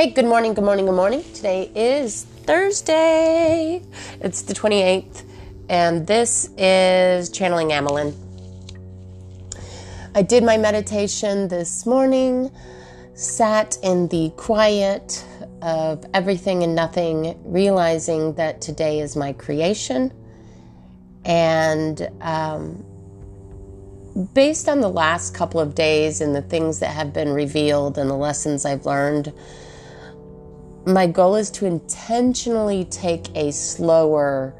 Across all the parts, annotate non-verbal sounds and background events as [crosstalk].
Hey, good morning, good morning, good morning. Today is Thursday. It's the 28th, and this is Channeling Amelin. I did my meditation this morning, sat in the quiet of everything and nothing, realizing that today is my creation. And um, based on the last couple of days and the things that have been revealed and the lessons I've learned, my goal is to intentionally take a slower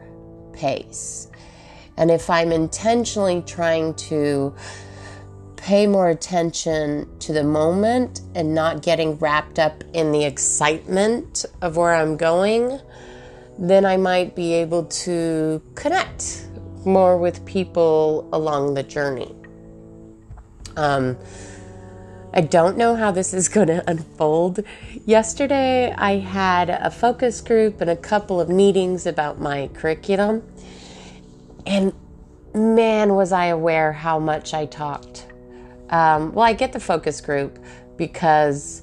pace. And if I'm intentionally trying to pay more attention to the moment and not getting wrapped up in the excitement of where I'm going, then I might be able to connect more with people along the journey. Um, I don't know how this is going to unfold. Yesterday, I had a focus group and a couple of meetings about my curriculum. And man, was I aware how much I talked. Um, well, I get the focus group because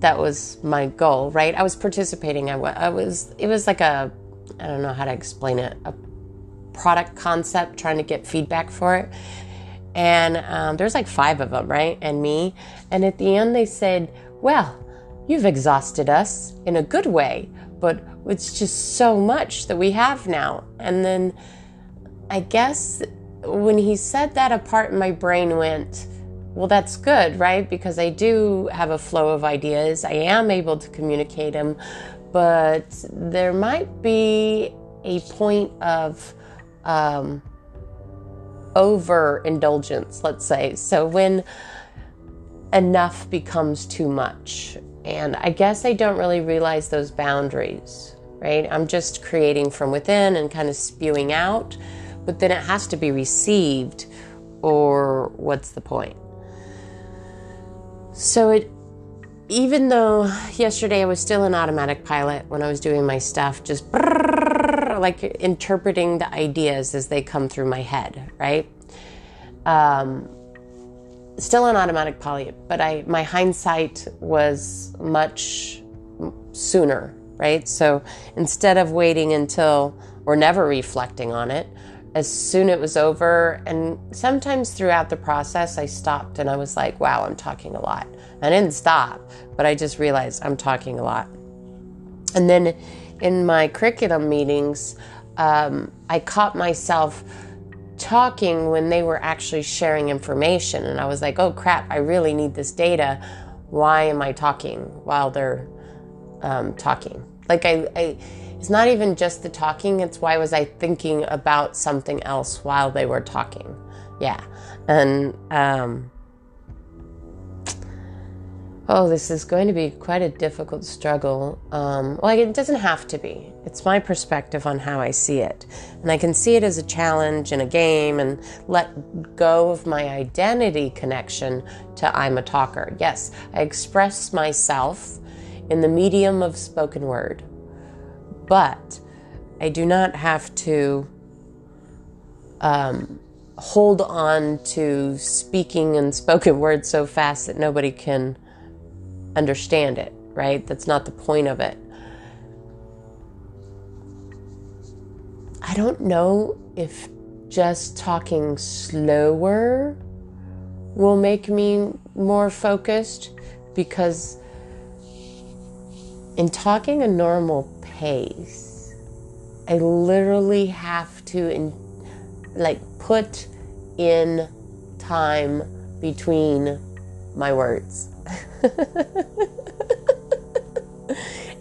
that was my goal, right? I was participating. I, I was, it was like a, I don't know how to explain it, a product concept, trying to get feedback for it and um, there's like five of them, right? And me. And at the end, they said, Well, you've exhausted us in a good way, but it's just so much that we have now. And then I guess when he said that, a part in my brain went, Well, that's good, right? Because I do have a flow of ideas, I am able to communicate them, but there might be a point of, um, overindulgence, let's say. So when enough becomes too much. And I guess I don't really realize those boundaries, right? I'm just creating from within and kind of spewing out, but then it has to be received, or what's the point? So it, even though yesterday I was still in automatic pilot when I was doing my stuff, just like interpreting the ideas as they come through my head, right? Um, still an automatic pilot, but I my hindsight was much sooner, right? So instead of waiting until or never reflecting on it, as soon it was over, and sometimes throughout the process, I stopped and I was like, "Wow, I'm talking a lot." I didn't stop, but I just realized I'm talking a lot. And then in my curriculum meetings, um, I caught myself talking when they were actually sharing information. And I was like, oh crap, I really need this data. Why am I talking while they're um, talking? Like, I, I, it's not even just the talking, it's why was I thinking about something else while they were talking? Yeah. And, um, oh, this is going to be quite a difficult struggle. Um, well, it doesn't have to be. It's my perspective on how I see it. And I can see it as a challenge and a game and let go of my identity connection to I'm a talker. Yes, I express myself in the medium of spoken word, but I do not have to. Um, hold on to speaking and spoken [laughs] word so fast that nobody can understand it, right? That's not the point of it. I don't know if just talking slower will make me more focused because in talking a normal pace, I literally have to in, like put in time between my words. [laughs]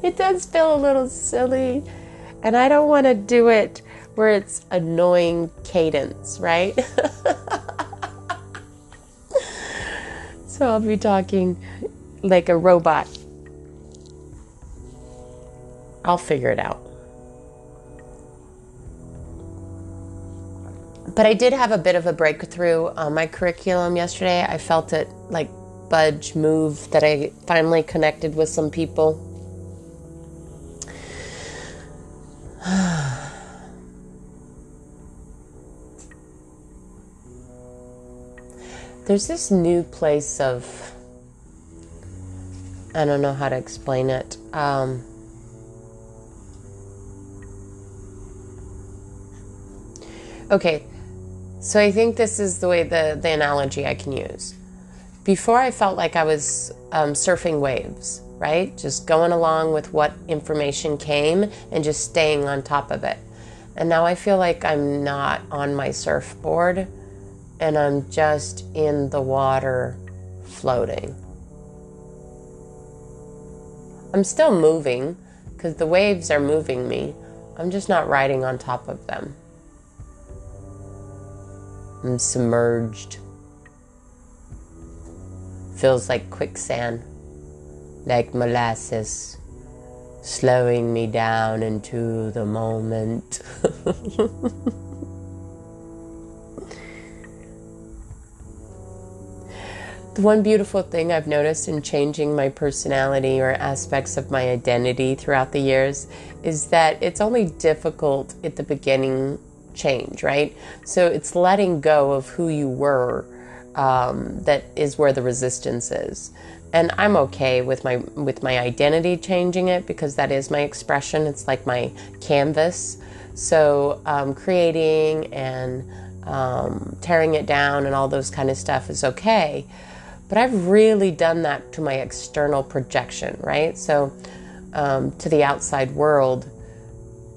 it does feel a little silly, and I don't want to do it where it's annoying cadence, right? [laughs] so I'll be talking like a robot. I'll figure it out. But I did have a bit of a breakthrough on my curriculum yesterday. I felt it like budge move that I finally connected with some people. [sighs] There's this new place of I don't know how to explain it. Um, okay, so I think this is the way the, the analogy I can use. Before I felt like I was um, surfing waves, right? Just going along with what information came and just staying on top of it. And now I feel like I'm not on my surfboard and I'm just in the water floating. I'm still moving because the waves are moving me. I'm just not riding on top of them. I'm submerged. Feels like quicksand, like molasses, slowing me down into the moment. [laughs] The one beautiful thing I've noticed in changing my personality or aspects of my identity throughout the years is that it's only difficult at the beginning change, right? So it's letting go of who you were um, that is where the resistance is. And I'm okay with my with my identity changing it because that is my expression. It's like my canvas. So um, creating and um, tearing it down and all those kind of stuff is okay. But I've really done that to my external projection, right? So, um, to the outside world,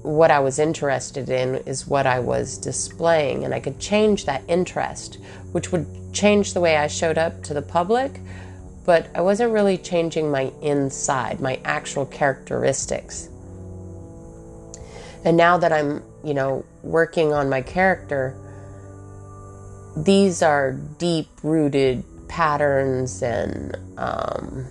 what I was interested in is what I was displaying, and I could change that interest, which would change the way I showed up to the public, but I wasn't really changing my inside, my actual characteristics. And now that I'm, you know, working on my character, these are deep rooted patterns and um,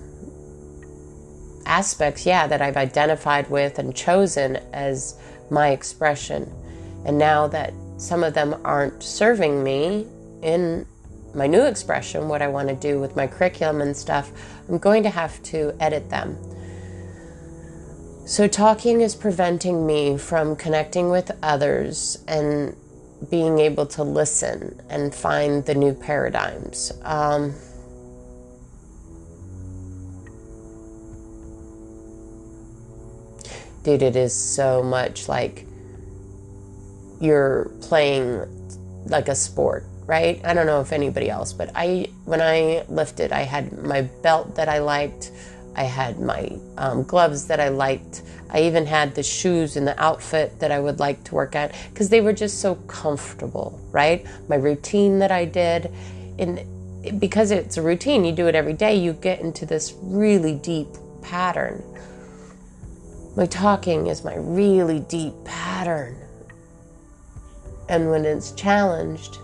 aspects, yeah, that I've identified with and chosen as my expression. And now that some of them aren't serving me in my new expression, what I want to do with my curriculum and stuff, I'm going to have to edit them. So, talking is preventing me from connecting with others and being able to listen and find the new paradigms. Um, dude, it is so much like you're playing like a sport, right? I don't know if anybody else, but I, when I lifted, I had my belt that I liked. I had my um, gloves that I liked. I even had the shoes and the outfit that I would like to work out because they were just so comfortable, right? My routine that I did. And because it's a routine, you do it every day, you get into this really deep pattern. My talking is my really deep pattern. And when it's challenged,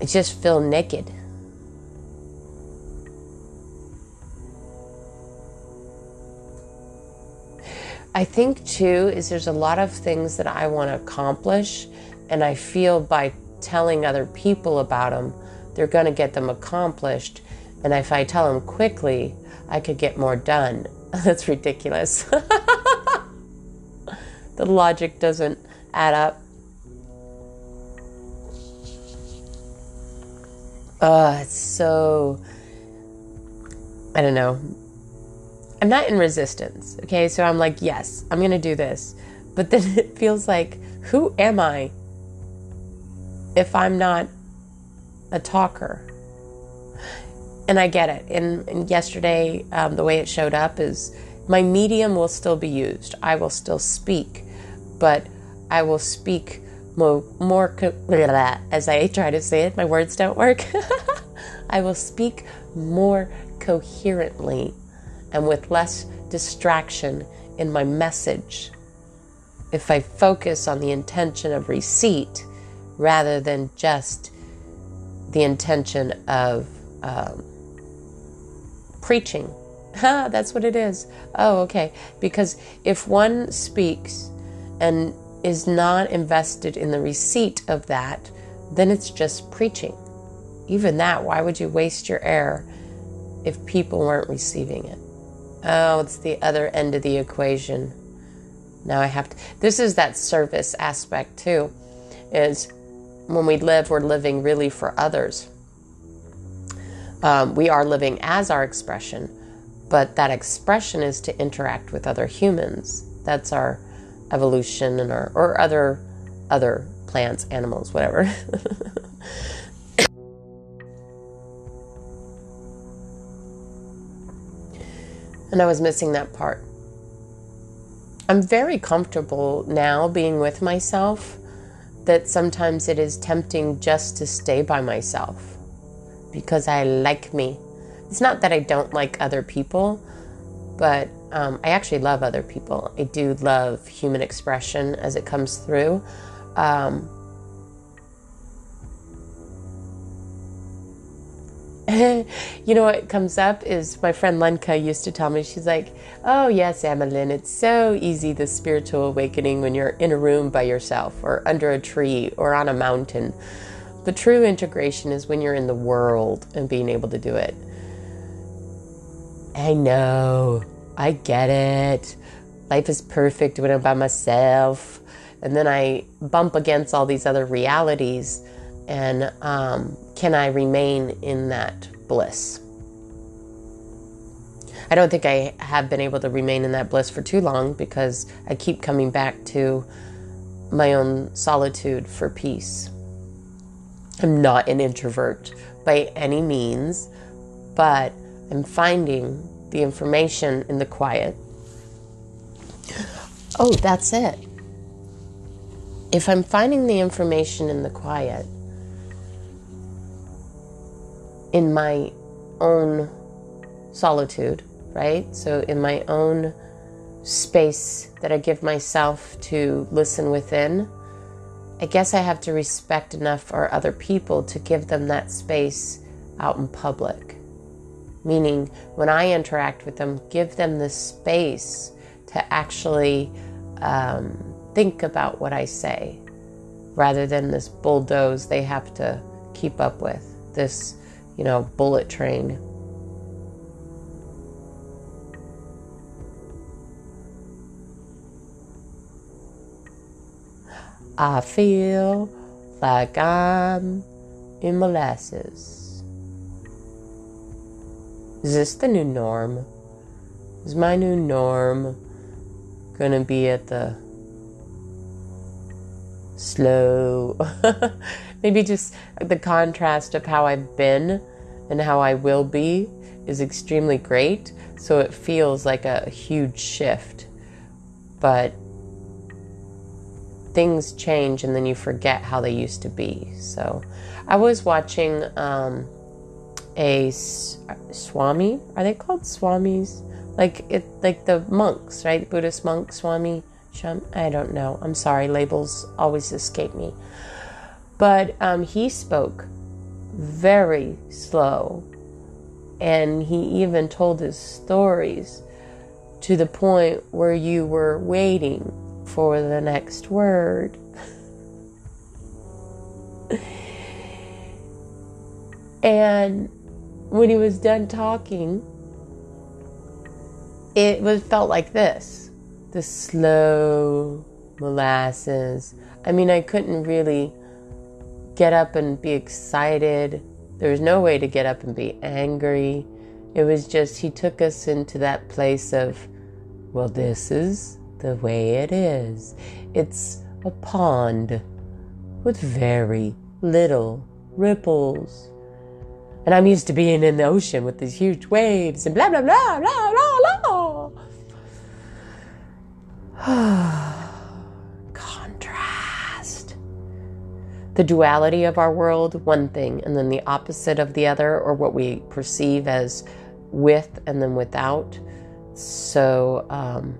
I just feel naked. I think too is there's a lot of things that I want to accomplish, and I feel by telling other people about them, they're going to get them accomplished. And if I tell them quickly, I could get more done. [laughs] That's ridiculous. [laughs] the logic doesn't add up. Uh, it's so. I don't know. I'm not in resistance. Okay, so I'm like, yes, I'm gonna do this. But then [laughs] it feels like, who am I if I'm not a talker? And I get it. And, and yesterday, um, the way it showed up is my medium will still be used. I will still speak, but I will speak more, more as I try to say it. My words don't work. [laughs] I will speak more coherently and with less distraction in my message if I focus on the intention of receipt rather than just the intention of um, preaching. Ha, [laughs] that's what it is. Oh, okay. Because if one speaks and is not invested in the receipt of that, then it's just preaching. Even that, why would you waste your air if people weren't receiving it? Oh, it's the other end of the equation. Now I have to. This is that service aspect too. Is when we live, we're living really for others. Um, we are living as our expression, but that expression is to interact with other humans. That's our evolution and our or other other plants, animals, whatever. [laughs] and I was missing that part. I'm very comfortable now being with myself that sometimes it is tempting just to stay by myself because I like me. It's not that I don't like other people, but um, I actually love other people. I do love human expression as it comes through. Um, [laughs] you know what comes up is my friend Lenka used to tell me, she's like, Oh, yes, Emmeline, it's so easy, the spiritual awakening, when you're in a room by yourself or under a tree or on a mountain. The true integration is when you're in the world and being able to do it. I know, I get it. Life is perfect when I'm by myself. And then I bump against all these other realities. And um, can I remain in that bliss? I don't think I have been able to remain in that bliss for too long because I keep coming back to my own solitude for peace. I'm not an introvert by any means, but I'm finding the information in the quiet. Oh, that's it. If I'm finding the information in the quiet, in my own solitude, right? So, in my own space that I give myself to listen within, I guess I have to respect enough for other people to give them that space out in public. Meaning, when I interact with them, give them the space to actually um, think about what I say rather than this bulldoze they have to keep up with, this, you know, bullet train. I feel like I'm in molasses. Is this the new norm? Is my new norm gonna be at the slow? [laughs] Maybe just the contrast of how I've been and how I will be is extremely great. So it feels like a huge shift. But things change and then you forget how they used to be. So I was watching um, a swami. Are they called swamis? Like it, like the monks, right? Buddhist monk swami. Shum, I don't know. I'm sorry. Labels always escape me. But um, he spoke very slow, and he even told his stories to the point where you were waiting for the next word. [laughs] and when he was done talking, it was felt like this the slow molasses. I mean, I couldn't really get up and be excited. There was no way to get up and be angry. It was just, he took us into that place of, well, this is the way it is. It's a pond with very little ripples. And I'm used to being in the ocean with these huge waves and blah, blah, blah, blah, blah, blah. [sighs] Contrast. The duality of our world, one thing, and then the opposite of the other, or what we perceive as with and then without. So, um,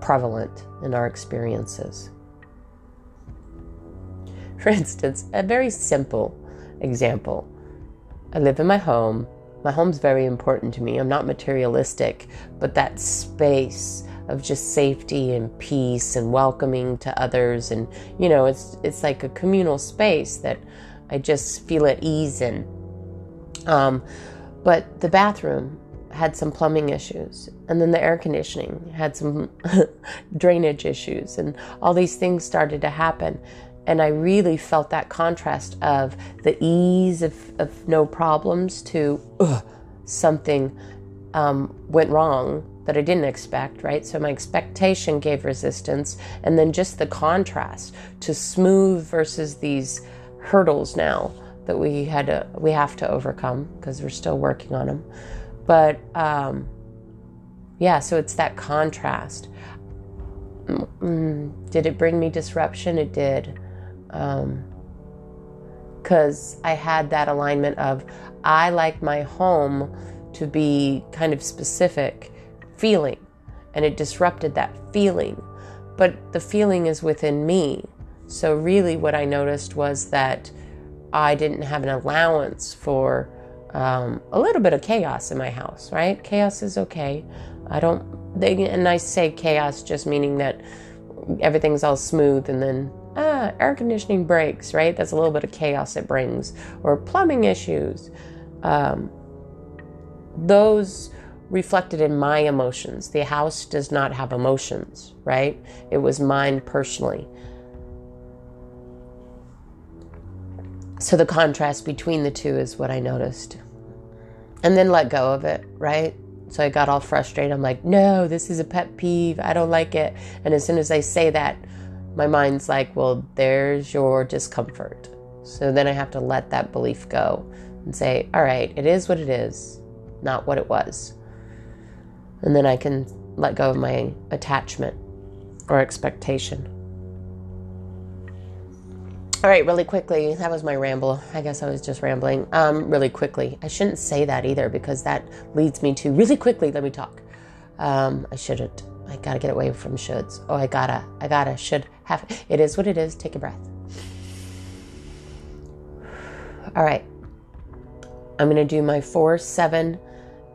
prevalent in our experiences. For instance, a very simple example I live in my home. My home's very important to me. I'm not materialistic, but that space of just safety and peace and welcoming to others and you know, it's it's like a communal space that I just feel at ease in. Um, but the bathroom had some plumbing issues, and then the air conditioning had some [laughs] drainage issues, and all these things started to happen. And I really felt that contrast of the ease of, of no problems to ugh, something um, went wrong that I didn't expect, right? So my expectation gave resistance, and then just the contrast to smooth versus these hurdles now that we had to we have to overcome because we're still working on them. But um, yeah, so it's that contrast. Mm, did it bring me disruption? It did. Because um, I had that alignment of I like my home to be kind of specific feeling, and it disrupted that feeling. But the feeling is within me. So, really, what I noticed was that I didn't have an allowance for um, a little bit of chaos in my house, right? Chaos is okay. I don't, they, and I say chaos just meaning that everything's all smooth and then ah, air conditioning breaks, right? That's a little bit of chaos it brings, or plumbing issues. Um, those reflected in my emotions. The house does not have emotions, right? It was mine personally. So the contrast between the two is what I noticed. And then let go of it, right? So I got all frustrated. I'm like, no, this is a pet peeve. I don't like it. And as soon as I say that, my mind's like, well, there's your discomfort. So then I have to let that belief go and say, all right, it is what it is, not what it was. And then I can let go of my attachment or expectation. All right, really quickly, that was my ramble. I guess I was just rambling. Um, really quickly. I shouldn't say that either because that leads me to really quickly, let me talk. Um, I shouldn't. I gotta get away from shoulds. Oh, I gotta, I gotta, should have. It is what it is. Take a breath. All right. I'm gonna do my four, seven,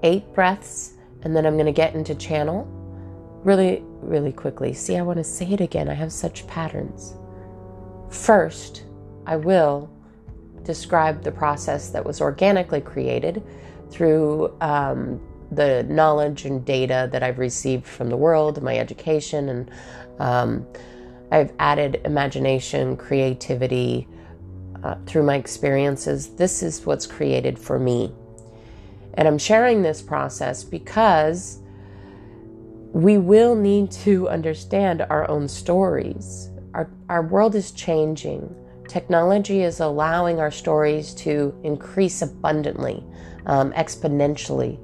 eight breaths, and then I'm gonna get into channel really, really quickly. See, I wanna say it again. I have such patterns. First, I will describe the process that was organically created through um, the knowledge and data that I've received from the world, my education, and um, I've added imagination, creativity uh, through my experiences. This is what's created for me. And I'm sharing this process because we will need to understand our own stories our, our world is changing. Technology is allowing our stories to increase abundantly, um, exponentially.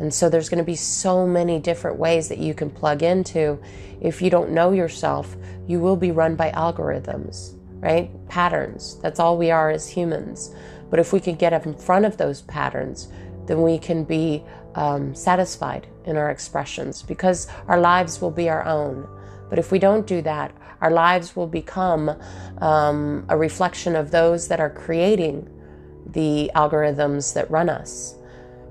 And so there's going to be so many different ways that you can plug into. If you don't know yourself, you will be run by algorithms, right? Patterns. That's all we are as humans. But if we can get up in front of those patterns, then we can be um, satisfied in our expressions because our lives will be our own. But if we don't do that, our lives will become um, a reflection of those that are creating the algorithms that run us.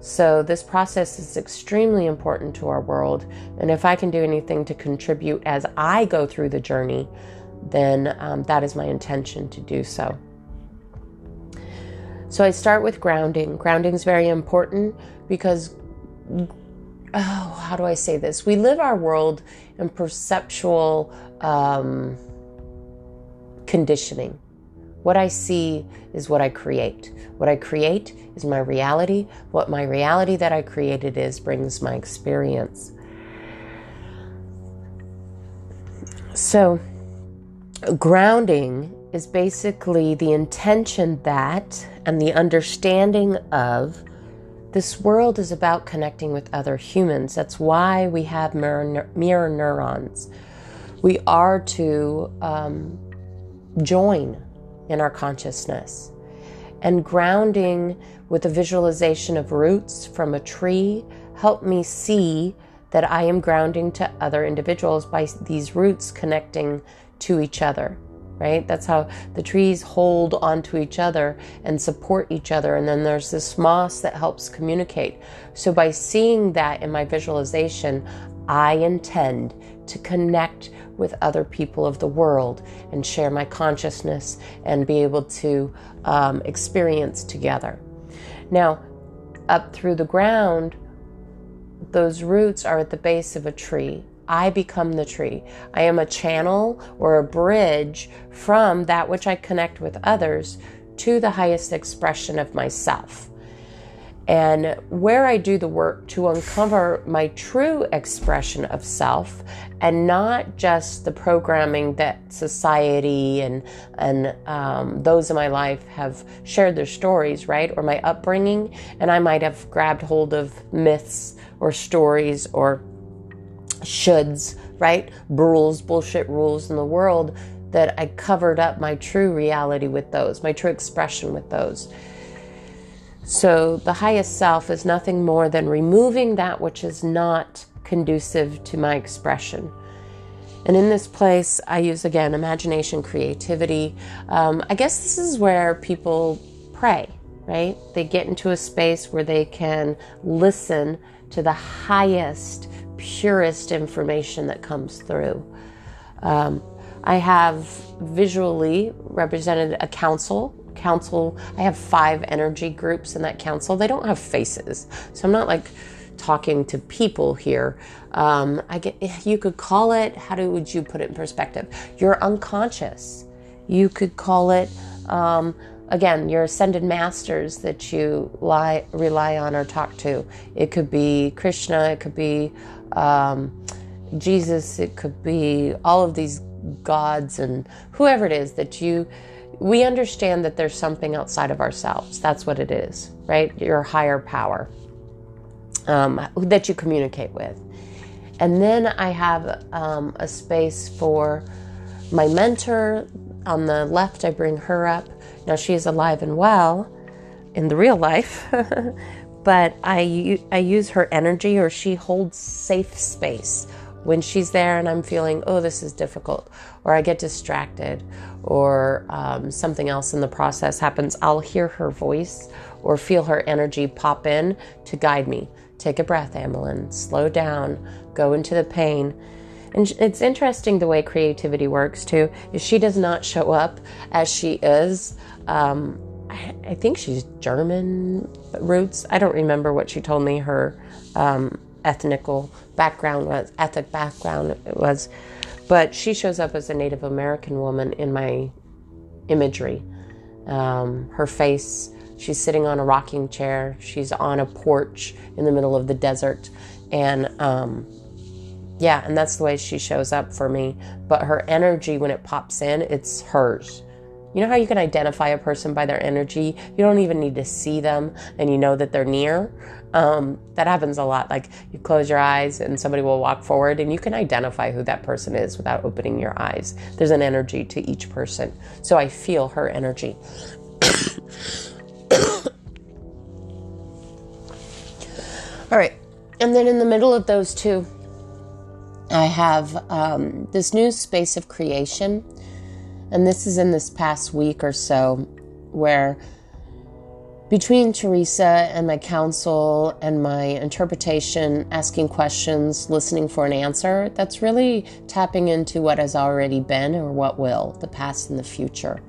So, this process is extremely important to our world. And if I can do anything to contribute as I go through the journey, then um, that is my intention to do so. So, I start with grounding. Grounding is very important because, oh, how do I say this? We live our world in perceptual um, conditioning. What I see is what I create. What I create is my reality. What my reality that I created is brings my experience. So, grounding is basically the intention that and the understanding of this world is about connecting with other humans. That's why we have mirror, mirror neurons we are to um, join in our consciousness. And grounding with a visualization of roots from a tree helped me see that I am grounding to other individuals by these roots connecting to each other, right? That's how the trees hold onto each other and support each other. And then there's this moss that helps communicate. So by seeing that in my visualization, I intend to connect with other people of the world and share my consciousness and be able to um, experience together. Now, up through the ground, those roots are at the base of a tree. I become the tree. I am a channel or a bridge from that which I connect with others to the highest expression of myself. And where I do the work to uncover my true expression of self and not just the programming that society and, and um, those in my life have shared their stories, right? Or my upbringing. And I might have grabbed hold of myths or stories or shoulds, right? Rules, bullshit rules in the world that I covered up my true reality with those, my true expression with those. So the highest self is nothing more than removing that which is not conducive to my expression. And in this place, I use again imagination, creativity. Um, I guess this is where people pray, right? They get into a space where they can listen to the highest, purest information that comes through. Um, I have visually represented a council council. I have five energy groups in that council. They don't have faces, so I'm not like talking to people here. Um, I get you could call it. How do, would you put it in perspective? You're unconscious. You could call it. Um, again, your ascended masters that you lie, rely on or talk to. It could be Krishna, it could be um, Jesus, it could be all of these gods and whoever it is that you we understand that there's something outside of ourselves. That's what it is, right? Your higher power um, that you communicate with. And then I have um, a space for my mentor. On the left, I bring her up. Now she is alive and well in the real life, [laughs] but I, I use her energy or she holds safe space when she's there and I'm feeling, oh, this is difficult, or I get distracted, or um, something else in the process happens, I'll hear her voice or feel her energy pop in to guide me. Take a breath, Amelin. Slow down. Go into the pain. And it's interesting the way creativity works too. Is she does not show up as she is. Um, I, I, think she's German roots. I don't remember what she told me her um, ethnical background was, ethnic background was, but she shows up as a Native American woman in my imagery. Um, her face, she's sitting on a rocking chair, she's on a porch in the middle of the desert, and um, yeah, and that's the way she shows up for me. But her energy, when it pops in, it's hers. You know how you can identify a person by their energy? You don't even need to see them and you know that they're near. Um, that happens a lot. Like you close your eyes and somebody will walk forward and you can identify who that person is without opening your eyes. There's an energy to each person. So I feel her energy. [coughs] All right. And then in the middle of those two, I have um, this new space of creation and this is in this past week or so where between Teresa and my council and my interpretation, asking questions, listening for an answer, that's really tapping into what has already been or what will, the past and the future.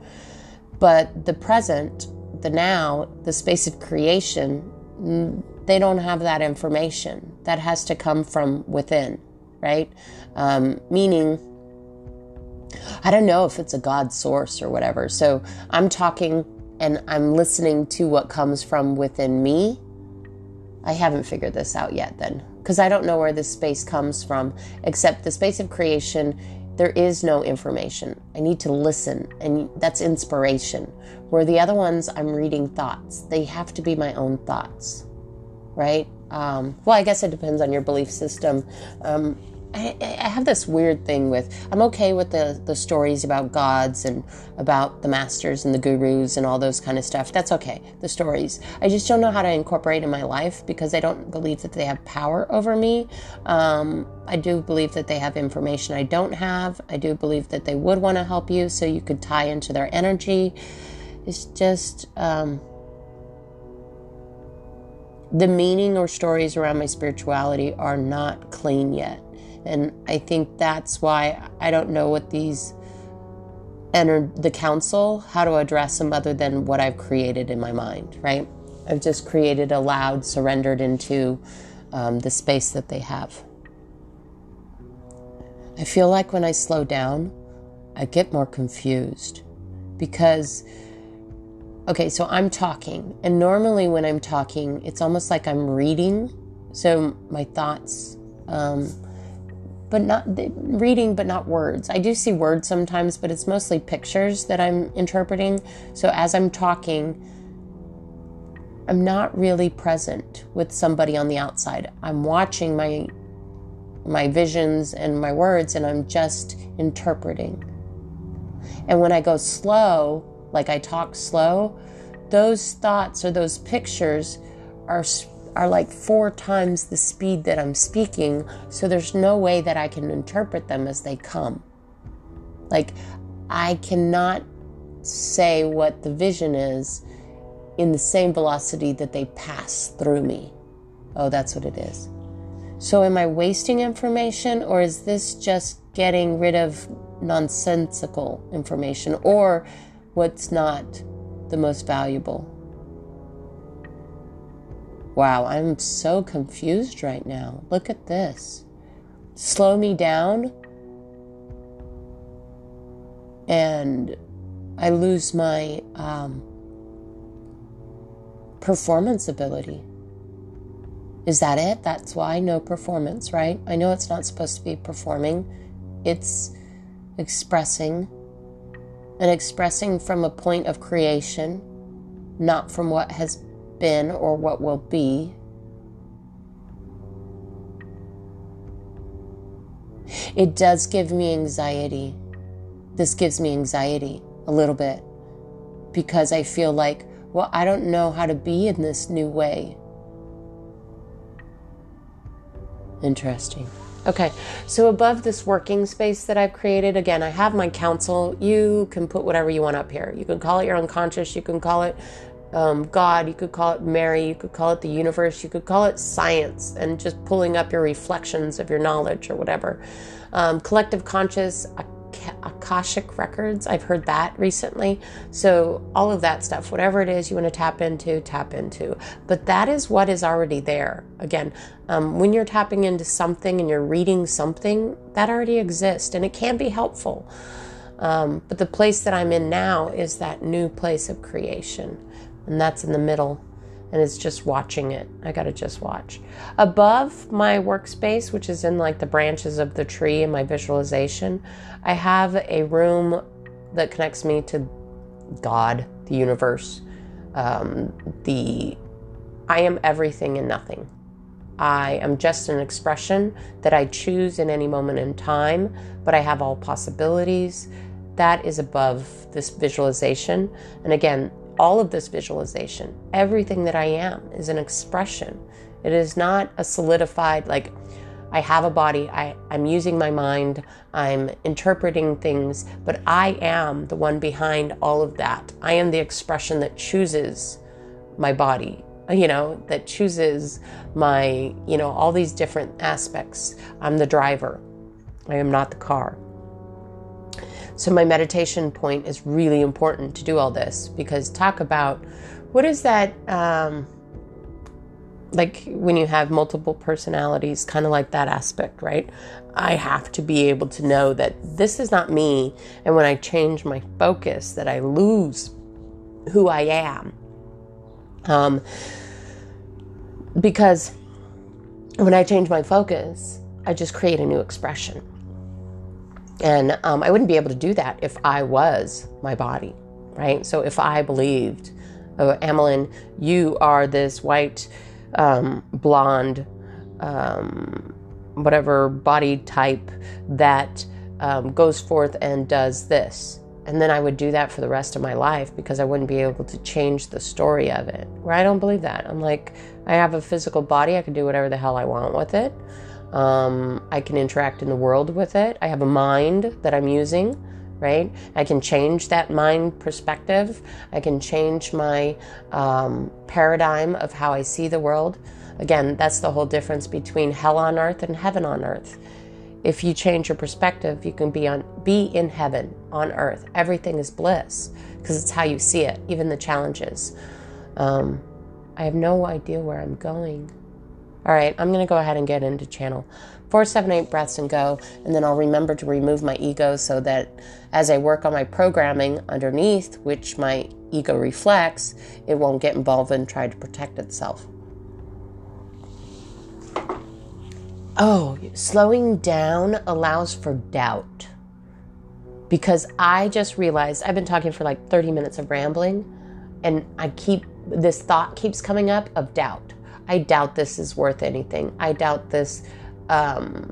But the present, the now, the space of creation, they don't have that information. That has to come from within, right? Um, meaning, I don't know if it's a God source or whatever. So I'm talking and I'm listening to what comes from within me. I haven't figured this out yet, then, because I don't know where this space comes from, except the space of creation. There is no information. I need to listen, and that's inspiration. Where the other ones, I'm reading thoughts. They have to be my own thoughts, right? Um, well, I guess it depends on your belief system. Um, I, I, have this weird thing with I'm okay with the the stories about gods and about the masters and the gurus and all those kind of stuff. That's okay. The stories. I just don't know how to incorporate in my life because I don't believe that they have power over me. Um, I do believe that they have information I don't have. I do believe that they would want to help you so you could tie into their energy. It's just um, the meaning or stories around my spirituality are not clean yet and I think that's why I don't know what these enter the council, how to address them other than what I've created in my mind, right? I've just created, allowed, surrendered into um, the space that they have. I feel like when I slow down, I get more confused because, okay, so I'm talking, and normally when I'm talking, it's almost like I'm reading. So my thoughts, um, but not reading, but not words. I do see words sometimes, but it's mostly pictures that I'm interpreting. So as I'm talking, I'm not really present with somebody on the outside. I'm watching my my visions and my words and I'm just interpreting. And when I go slow, like I talk slow, those thoughts or those pictures are are like four times the speed that I'm speaking, so there's no way that I can interpret them as they come. Like I cannot say what the vision is in the same velocity that they pass through me. Oh, that's what it is. So, am I wasting information or is this just getting rid of nonsensical information or what's not the most valuable? Wow, I'm so confused right now. Look at this. Slow me down, and I lose my um, performance ability. Is that it? That's why no performance, right? I know it's not supposed to be performing, it's expressing, and expressing from a point of creation, not from what has been or what will be. It does give me anxiety. This gives me anxiety a little bit because I feel like, well, I don't know how to be in this new way. Interesting. Okay, so above this working space that I've created, again, I have my council. You can put whatever you want up here. You can call it your unconscious, you can call it um, God, you could call it Mary, you could call it the universe, you could call it science, and just pulling up your reflections of your knowledge or whatever. Um, collective conscious, Akashic records. I've heard that recently. So, all of that stuff, whatever it is you want to tap into, tap into. But that is what is already there. Again, um, when you're tapping into something and you're reading something, that already exists and it can be helpful. Um, but the place that I'm in now is that new place of creation, and that's in the middle and it's just watching it. I got to just watch. Above my workspace, which is in like the branches of the tree in my visualization, I have a room that connects me to God, the universe, um, the I am everything and nothing. I am just an expression that I choose in any moment in time, but I have all possibilities. That is above this visualization. And again, all of this visualization, everything that I am is an expression. It is not a solidified, like, I have a body, I, I'm using my mind, I'm interpreting things, but I am the one behind all of that. I am the expression that chooses my body, you know, that chooses my, you know, all these different aspects. I'm the driver, I am not the car. So, my meditation point is really important to do all this because talk about what is that um, like when you have multiple personalities, kind of like that aspect, right? I have to be able to know that this is not me. And when I change my focus, that I lose who I am. Um, because when I change my focus, I just create a new expression. And um, I wouldn't be able to do that if I was my body, right? So if I believed, oh, Amelin, you are this white, um, blonde, um, whatever body type that um, goes forth and does this. And then I would do that for the rest of my life because I wouldn't be able to change the story of it. Where I don't believe that. I'm like, I have a physical body, I can do whatever the hell I want with it. Um, I can interact in the world with it. I have a mind that I'm using, right? I can change that mind perspective. I can change my um, paradigm of how I see the world. Again, that's the whole difference between hell on earth and heaven on earth. If you change your perspective, you can be on be in heaven on earth. Everything is bliss because it's how you see it, even the challenges. Um, I have no idea where I'm going. All right, I'm going to go ahead and get into channel. four, seven, eight breaths and go. And then I'll remember to remove my ego so that as I work on my programming underneath, which my ego reflects, it won't get involved and try to protect itself. Oh, slowing down allows for doubt. Because I just realized I've been talking for like 30 minutes of rambling, and I keep this thought keeps coming up of doubt. I doubt this is worth anything. I doubt this um,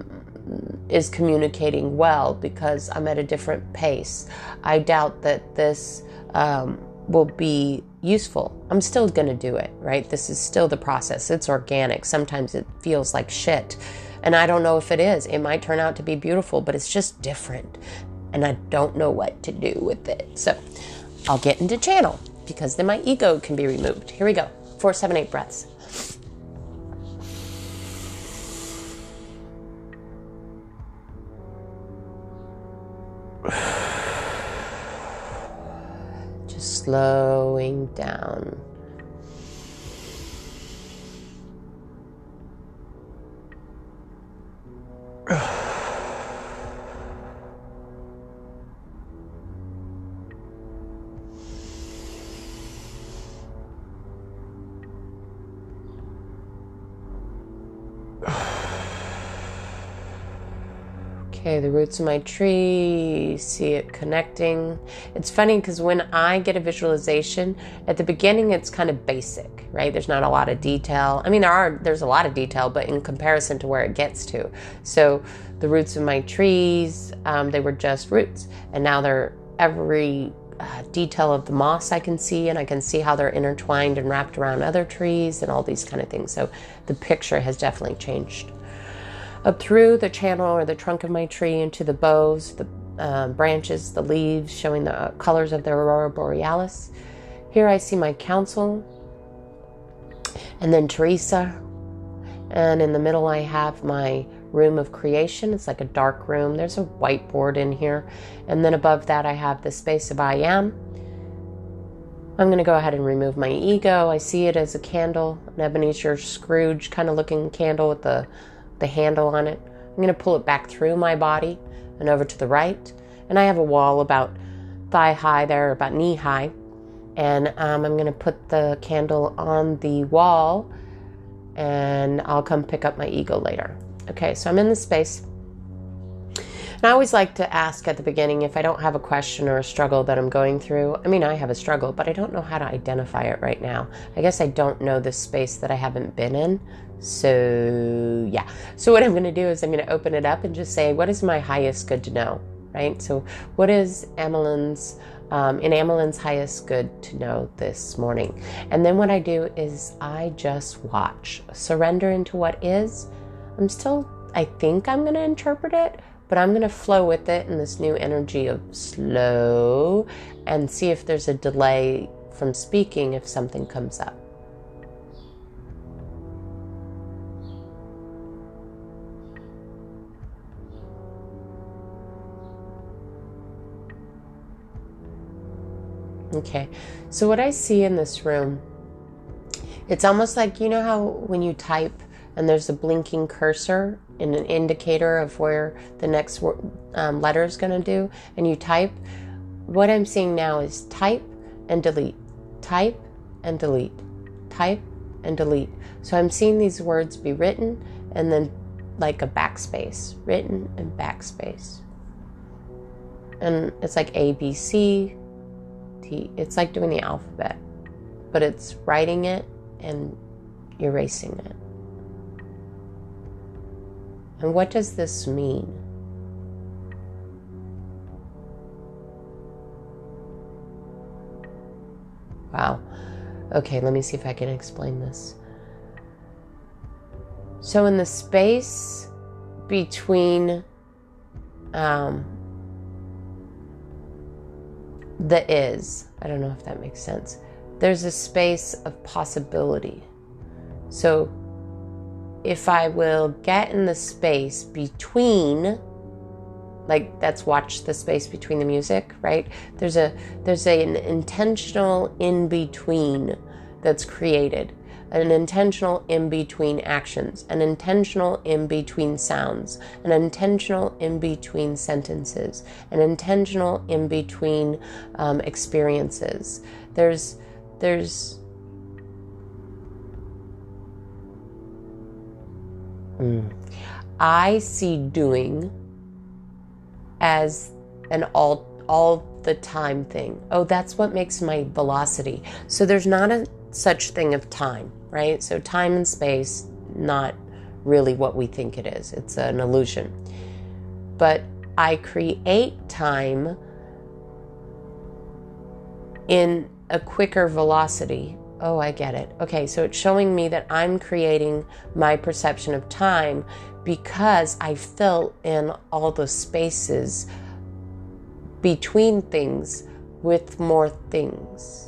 is communicating well because I'm at a different pace. I doubt that this um, will be useful. I'm still going to do it, right? This is still the process. It's organic. Sometimes it feels like shit. And I don't know if it is. It might turn out to be beautiful, but it's just different. And I don't know what to do with it. So I'll get into channel because then my ego can be removed. Here we go. Four, seven, eight breaths. Just slowing down. [sighs] [sighs] [sighs] Okay, the roots of my tree, see it connecting. It's funny because when I get a visualization, at the beginning it's kind of basic, right? There's not a lot of detail. I mean, there are there's a lot of detail, but in comparison to where it gets to. So the roots of my trees, um, they were just roots, and now they're every uh, detail of the moss I can see, and I can see how they're intertwined and wrapped around other trees and all these kind of things. So the picture has definitely changed up through the channel or the trunk of my tree into the boughs, the uh, branches, the leaves, showing the uh, colors of the aurora borealis. Here I see my council, and then Teresa, and in the middle I have my room of creation. It's like a dark room. There's a whiteboard in here, and then above that I have the space of I am. I'm going to go ahead and remove my ego. I see it as a candle, an Ebenezer Scrooge kind of looking candle with the the handle on it. I'm going to pull it back through my body and over to the right. And I have a wall about thigh high there, about knee high. And um, I'm going to put the candle on the wall and I'll come pick up my ego later. Okay, so I'm in the space. And I always like to ask at the beginning if I don't have a question or a struggle that I'm going through. I mean, I have a struggle, but I don't know how to identify it right now. I guess I don't know this space that I haven't been in. So, yeah. So, what I'm going to do is I'm going to open it up and just say, what is my highest good to know? Right? So, what is Amelin's, um, in Amelin's highest good to know this morning? And then what I do is I just watch, surrender into what is. I'm still, I think I'm going to interpret it, but I'm going to flow with it in this new energy of slow and see if there's a delay from speaking if something comes up. Okay, so what I see in this room, it's almost like you know how when you type and there's a blinking cursor and an indicator of where the next um, letter is going to do, and you type. What I'm seeing now is type and delete, type and delete, type and delete. So I'm seeing these words be written and then like a backspace, written and backspace. And it's like A, B, C, It's like doing the alphabet, but it's writing it and erasing it. And what does this mean? Wow. Okay, let me see if I can explain this. So, in the space between um, the is. I don't know if that makes sense. There's a space of possibility. So if I will get in the space between like that's watch the space between the music, right? There's a there's a, an intentional in between that's created. An intentional in between actions, an intentional in between sounds, an intentional in between sentences, an intentional in between um, experiences. There's, there's, mm, I see doing as an all all the time thing. Oh, that's what makes my velocity. So there's not a such thing of time, right? So time and space not really what we think it is. It's an illusion. But I create time in a quicker velocity. Oh, I get it. Okay, so it's showing me that I'm creating my perception of time because I fill in all the spaces between things with more things.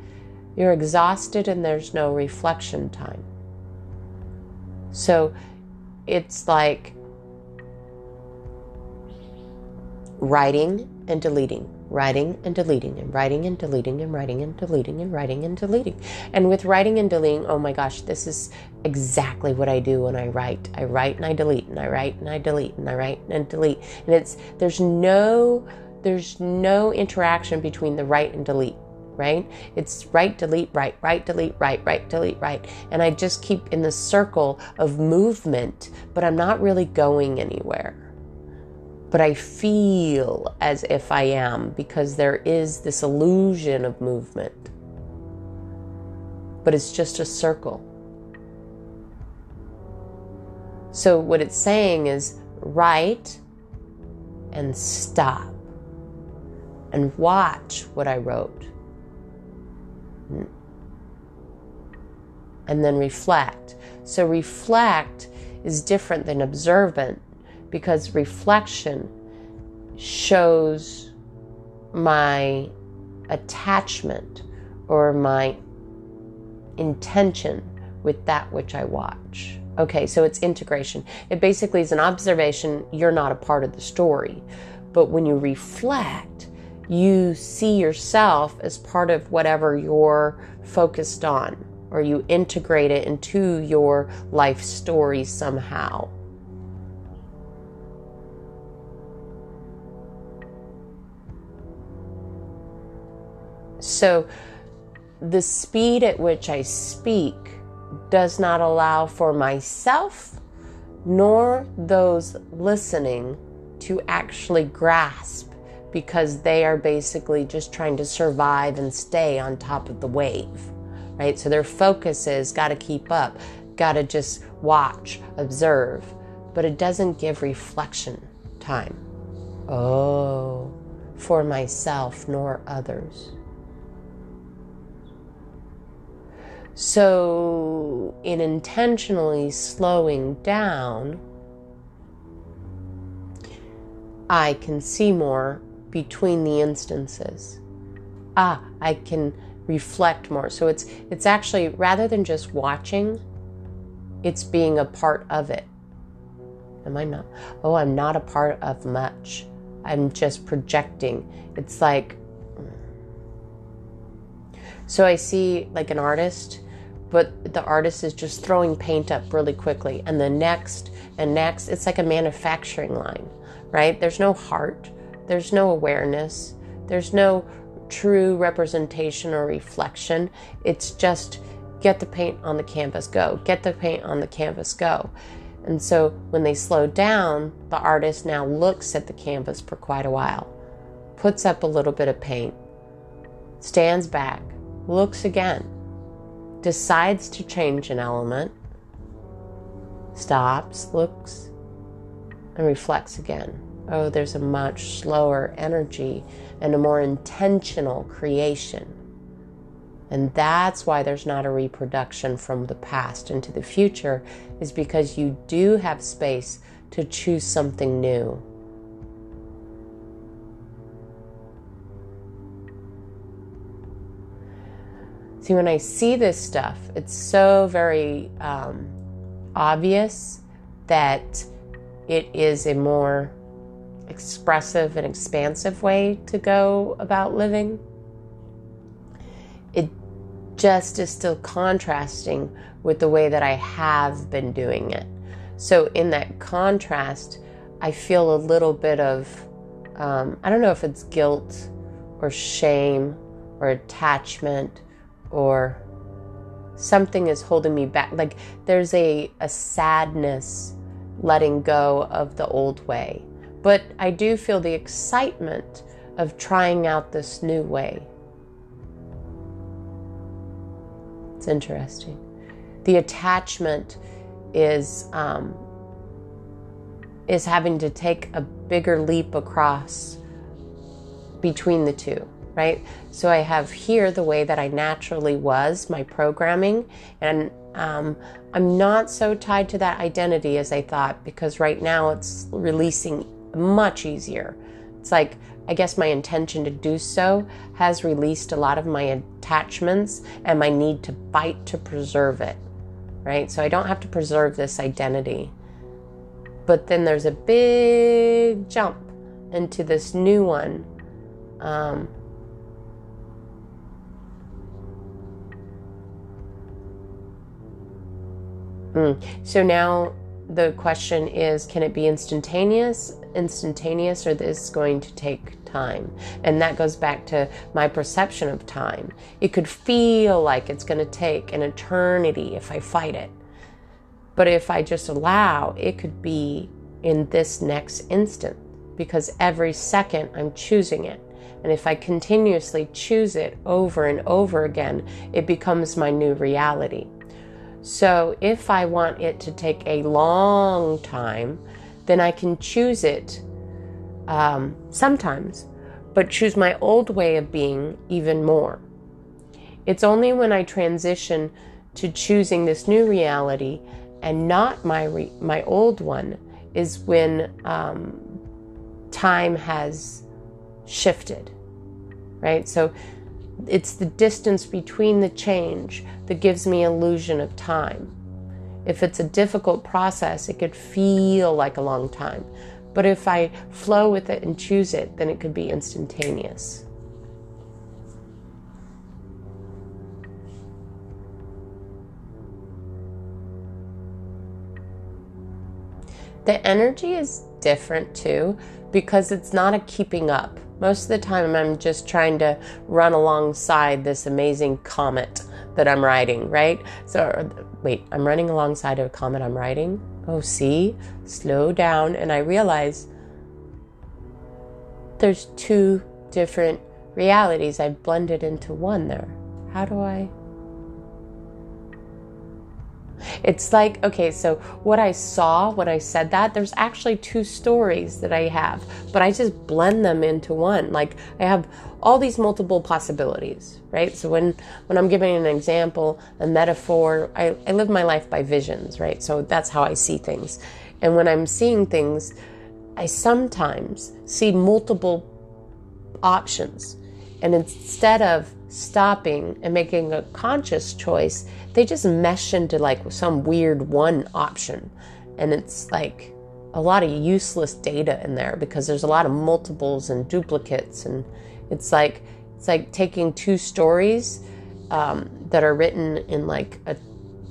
you're exhausted and there's no reflection time so it's like writing and deleting writing and deleting and writing and deleting and writing and deleting and writing and deleting. And with writing and deleting, oh my gosh, this is exactly what I do when I write. I write and I delete and I write and I delete and I write and delete. And it's there's no there's no interaction between the write and delete right? It's write, delete, write, write, delete, right, write, delete, right. And I just keep in the circle of movement, but I'm not really going anywhere but I feel as if I am because there is this illusion of movement. But it's just a circle. So, what it's saying is write and stop and watch what I wrote. And then reflect. So, reflect is different than observant because reflection shows my attachment or my intention with that which I watch. Okay, so it's integration. It basically is an observation. You're not a part of the story. But when you reflect, you see yourself as part of whatever you're focused on, or you integrate it into your life story somehow. So the speed at which I speak does not allow for myself nor those listening to actually grasp because they are basically just trying to survive and stay on top of the wave, right? So their focus is got to keep up, got to just watch, observe, but it doesn't give reflection time. Oh, for myself nor others. So, in intentionally slowing down, I can see more between the instances. Ah, I can reflect more. So it's it's actually rather than just watching, it's being a part of it. Am I not? Oh, I'm not a part of much. I'm just projecting. It's like so I see like an artist, but the artist is just throwing paint up really quickly, and the next and next, it's like a manufacturing line, right? There's no heart, there's no awareness, there's no true representation or reflection. It's just get the paint on the canvas, go. Get the paint on the canvas, go. And so when they slow down, the artist now looks at the canvas for quite a while, puts up a little bit of paint, stands back, looks again, decides to change an element, stops, looks, and reflects again. Oh, there's a much slower energy and a more intentional creation And that's why there's not a reproduction from the past into the future, is because you do have space to choose something new. See, when I see this stuff, it's so very um, obvious that it is a more expressive and expansive way to go about living. It just is still contrasting with the way that I have been doing it. So, in that contrast, I feel a little bit of, um, I don't know if it's guilt or shame or attachment or something is holding me back. Like there's a, a sadness letting go of the old way. But I do feel the excitement of trying out this new way. It's interesting. The attachment is um, is having to take a bigger leap across between the two right? So I have here the way that I naturally was, my programming, and um, I'm not so tied to that identity as I thought because right now it's releasing much easier. It's like, I guess my intention to do so has released a lot of my attachments and my need to fight to preserve it, right? So I don't have to preserve this identity. But then there's a big jump into this new one. Um, Mm. So now the question is can it be instantaneous instantaneous or this is going to take time? And that goes back to my perception of time. It could feel like it's going to take an eternity if i fight it. But if i just allow it could be in this next instant because every second i'm choosing it. And if i continuously choose it over and over again it becomes my new reality. So if I want it to take a long time, then I can choose it um, sometimes, but choose my old way of being even more. It's only when I transition to choosing this new reality and not my re- my old one is when um, time has shifted, right? So it's the distance between the change that gives me illusion of time. If it's a difficult process, it could feel like a long time. But if I flow with it and choose it, then it could be instantaneous. The energy is different too because it's not a keeping up. Most of the time, I'm just trying to run alongside this amazing comet that I'm riding, right? So, wait, I'm running alongside a comet I'm riding. Oh, see? Slow down. And I realize there's two different realities I've blended into one there. How do I? It's like, okay, so what I saw when I said that, there's actually two stories that I have, but I just blend them into one. Like I have all these multiple possibilities, right? So when when I'm giving an example, a metaphor, I, I live my life by visions, right? So that's how I see things. And when I'm seeing things, I sometimes see multiple options. And instead of stopping and making a conscious choice, they just mesh into like some weird one option. And it's like a lot of useless data in there because there's a lot of multiples and duplicates. And it's like it's like taking two stories um, that are written in like a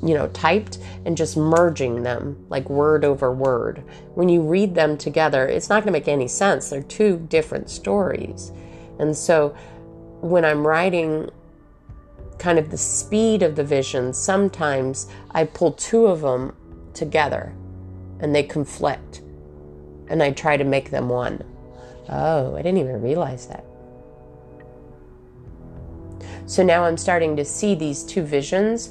you know typed and just merging them like word over word. When you read them together it's not going to make any sense. They're two different stories. And so when I'm writing kind of the speed of the vision, sometimes I pull two of them together and they conflict and I try to make them one. Oh, I didn't even realize that. So now I'm starting to see these two visions.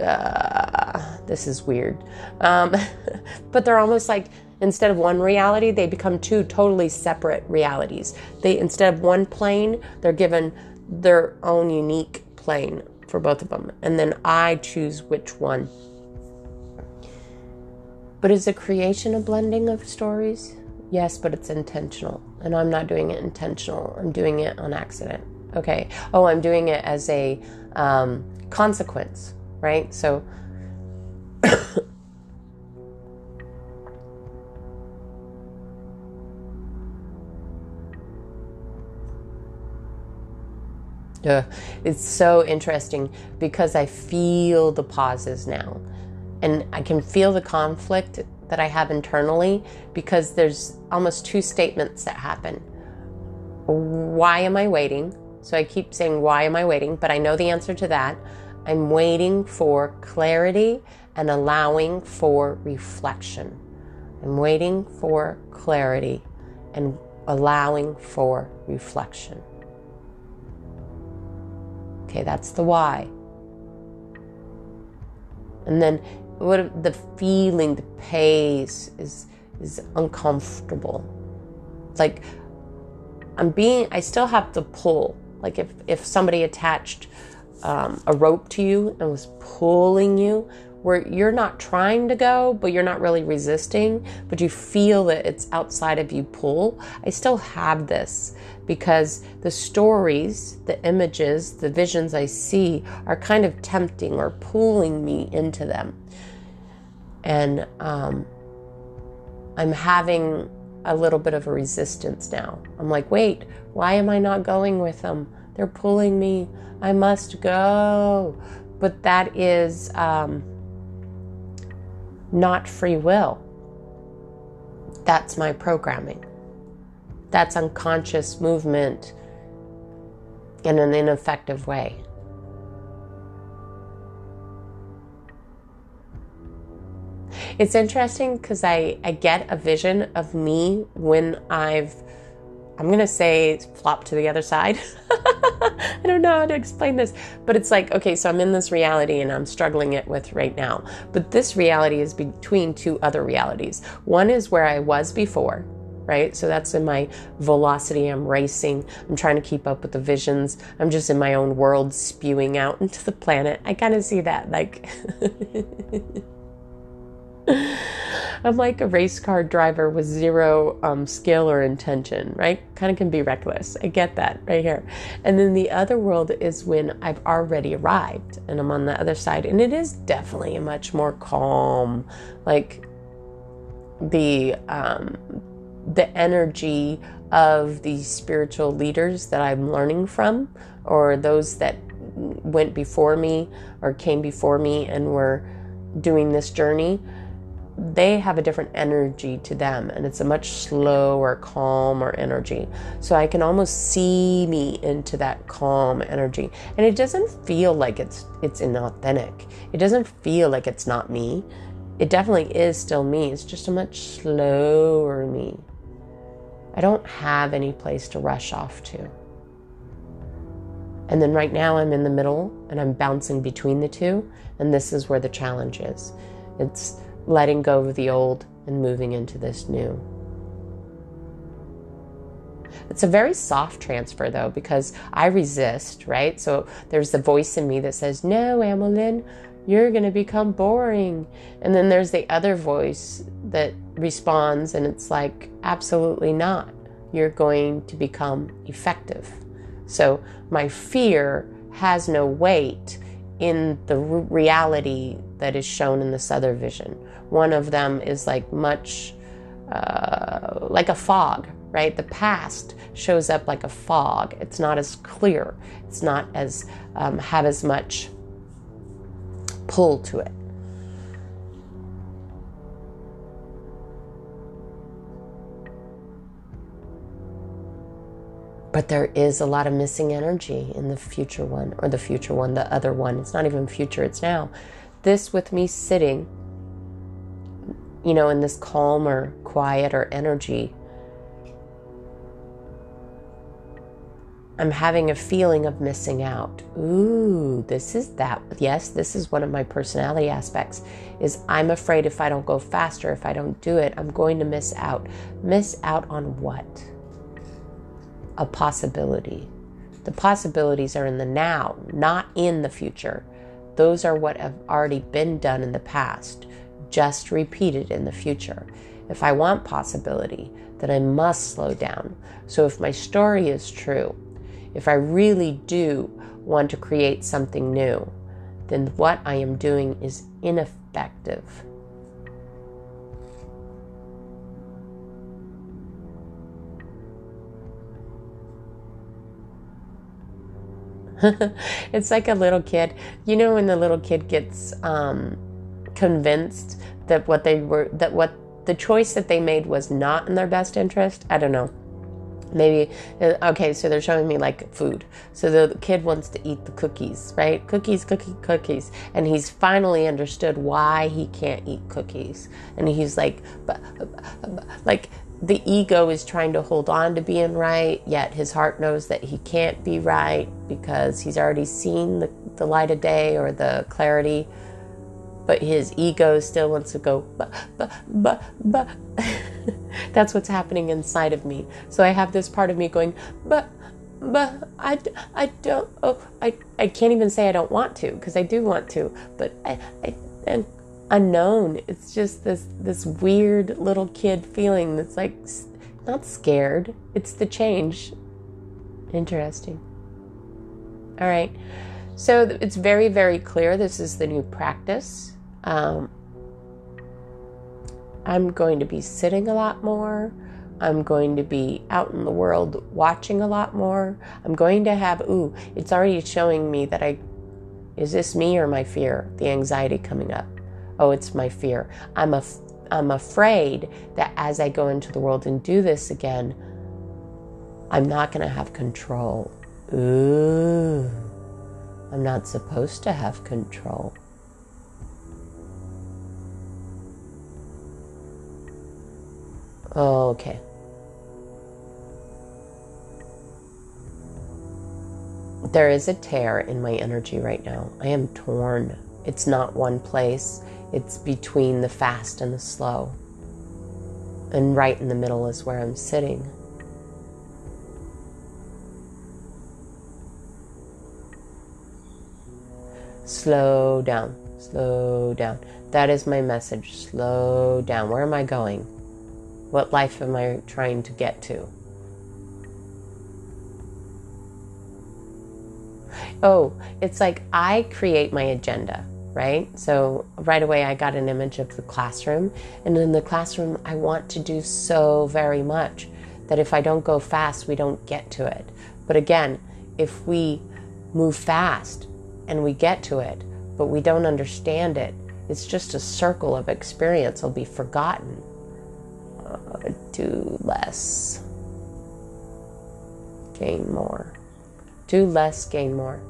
Uh, this is weird. Um, [laughs] but they're almost like instead of one reality, they become two totally separate realities. They instead of one plane, they're given their own unique plane for both of them. And then I choose which one. But is the creation a blending of stories? Yes, but it's intentional. And I'm not doing it intentional. I'm doing it on accident. Okay. Oh, I'm doing it as a um, consequence, right? So Uh, it's so interesting because I feel the pauses now. And I can feel the conflict that I have internally because there's almost two statements that happen. Why am I waiting? So I keep saying, Why am I waiting? But I know the answer to that. I'm waiting for clarity and allowing for reflection. I'm waiting for clarity and allowing for reflection. Okay, that's the why. And then what the feeling, the pace is is uncomfortable. Like I'm being I still have to pull. Like if if somebody attached um, a rope to you and was pulling you, where you're not trying to go, but you're not really resisting, but you feel that it's outside of you pull. I still have this because the stories, the images, the visions I see are kind of tempting or pulling me into them. And um, I'm having a little bit of a resistance now. I'm like, wait, why am I not going with them? They're pulling me. I must go. But that is um, not free will. That's my programming. That's unconscious movement in an ineffective way. It's interesting because I, I get a vision of me when I've, I'm going to say, flop to the other side. [laughs] I don't know how to explain this, but it's like, okay, so I'm in this reality and I'm struggling it with right now. But this reality is between two other realities. One is where I was before, right? So that's in my velocity. I'm racing. I'm trying to keep up with the visions. I'm just in my own world spewing out [laughs] into the planet. I kind of see that. Like, [laughs] I'm like a race car driver with zero um, skill or intention, right? Kind of can be reckless. I get that right here. And then the other world is when I've already arrived and I'm on the other side. And it is definitely a much more calm, like the um, the energy of the spiritual leaders that I'm learning from, or those that went before me or came before me and were doing this journey, they have a different energy to them and it's a much slower, calmer energy. So I can almost see me into that calm energy. And it doesn't feel like it's it's inauthentic. It doesn't feel like it's not me. It definitely is still me. It's just a much slower me. I don't have any place to rush off to. And then right now I'm in the middle and I'm bouncing between the two. And this is where the challenge is it's letting go of the old and moving into this new. It's a very soft transfer though, because I resist, right? So there's the voice in me that says, No, Amelin, you're going to become boring. And then there's the other voice that responds, and it's like, absolutely not. You're going to become effective. So my fear has no weight in the reality that is shown in this other vision. One of them is like much uh, like a fog, right? The past shows up like a fog. It's not as clear. It's not as um, have as much pull to it. But there is a lot of missing energy in the future one, or the future one, the other one. It's not even future, it's now. This with me sitting, you know, in this calmer, quieter energy I'm having a feeling of missing out. Ooh, this is that. Yes, this is one of my personality aspects is I'm afraid if I don't go faster, if I don't do it, I'm going to miss out. Miss out on what? A possibility. The possibilities are in the now, not in the future. Those are what have already been done in the past, just repeated in the future. If I want possibility, then I must slow down. So if my story is true, if I really do want to create something new, then what I am doing is ineffective. [laughs] it's like a little kid. You know when the little kid gets um, convinced that what they were that what the choice that they made was not in their best interest. I don't know. Maybe uh, okay, so they're showing me like food. So the kid wants to eat the cookies, right? Cookies, cookie, cookies, and he's finally understood why he can't eat cookies. And he's like, like the ego is trying to hold on to being right, yet his heart knows that he can't be right because he's already seen the, the light of day or the clarity. But his ego still wants to go. [laughs] That's what's happening inside of me. So I have this part of me going, but, but I, I don't, oh, I, I can't even say I don't want to because I do want to, but I, I, and unknown. It's just this this weird little kid feeling that's like not scared. It's the change. Interesting. All right. So it's very very clear this is the new practice. Um, I'm going to be sitting a lot more. I'm going to be out in the world watching a lot more. I'm going to have, ooh, it's already showing me that I, is this me or my fear, the anxiety coming up? Oh, it's my fear. I'm, af- I'm afraid that as I go into the world and do this again, I'm not going to have control. Ooh, I'm not supposed to have control. Oh, okay. There is a tear in my energy right now. I am torn. It's not one place. It's between the fast and the slow. And right in the middle is where I'm sitting. Slow down, slow down. That is my message. Slow down. Where am I going? What life am I trying to get to? Oh, it's like I create my agenda right? So right away, I got an image of the classroom. And in the classroom, I want to do so very much that if I don't go fast, we don't get to it. But again, if we move fast and we get to it, but we don't understand it, it's just a circle of experience. will be forgotten. Uh, do less, gain more. Do less, gain more.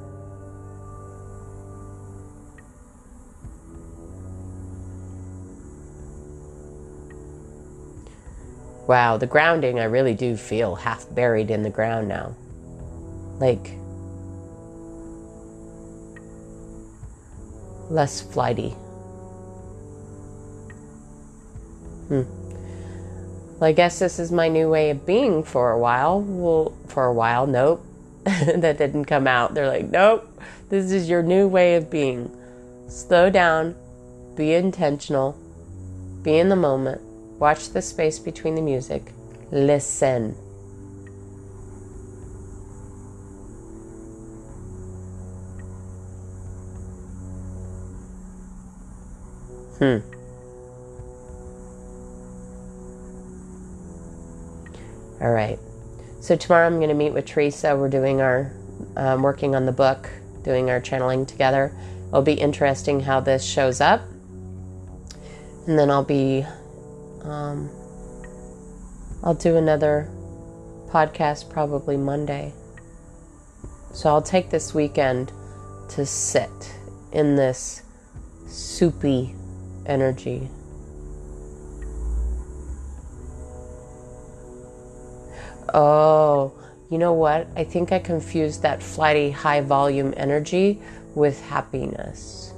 Wow, the grounding, I really do feel half buried in the ground now. Like, less flighty. Hmm. Well, I guess this is my new way of being for a while. Well, for a while, nope. [laughs] that didn't come out. They're like, nope, this is your new way of being. Slow down, be intentional, be in the moment. Watch the space between the music. Listen. Hmm. All right. So tomorrow I'm going to meet with Teresa. We're doing our um, working on the book, doing our channeling together. It'll be interesting how this shows up. And then I'll be um, I'll do another podcast probably Monday. So I'll take this weekend to sit in this soupy energy. Oh, you know what? I think I confused that flighty high volume energy with happiness.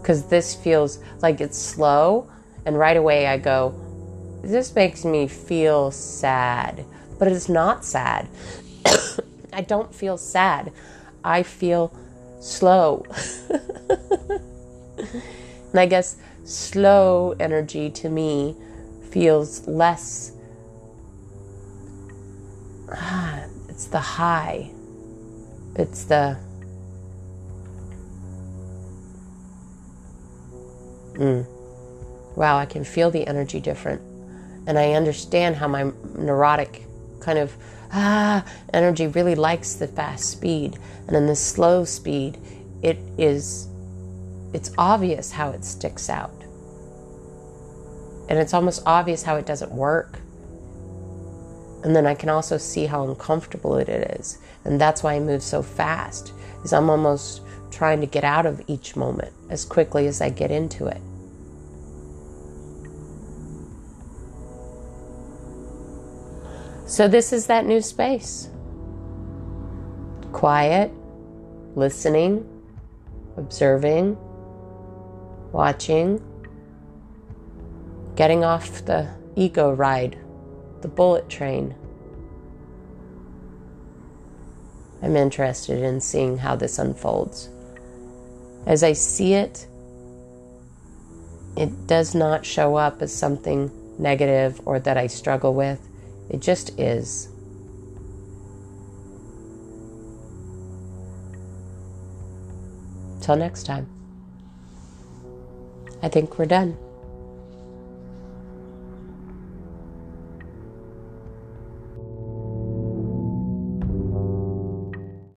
Because this feels like it's slow, and right away I go, this makes me feel sad. But it's not sad. [coughs] I don't feel sad. I feel slow. [laughs] and I guess slow energy to me feels less. Ah, [sighs] it's the high. It's the. Mm. Wow, I can feel the energy different. And I understand how my neurotic kind of ah energy really likes the fast speed. And in the slow speed, it is it's obvious how it sticks out. And it's almost obvious how it doesn't work. And then I can also see how uncomfortable it is. And that's why I move so fast. Is I'm almost trying to get out of each moment as quickly as I get into it. So this is that new space. Quiet, listening, observing, watching, getting off the ego ride, the bullet train. I'm interested in seeing how this unfolds. As I see it, it does not show up as something negative or that I struggle with. It just is. Till next time. I think we're done.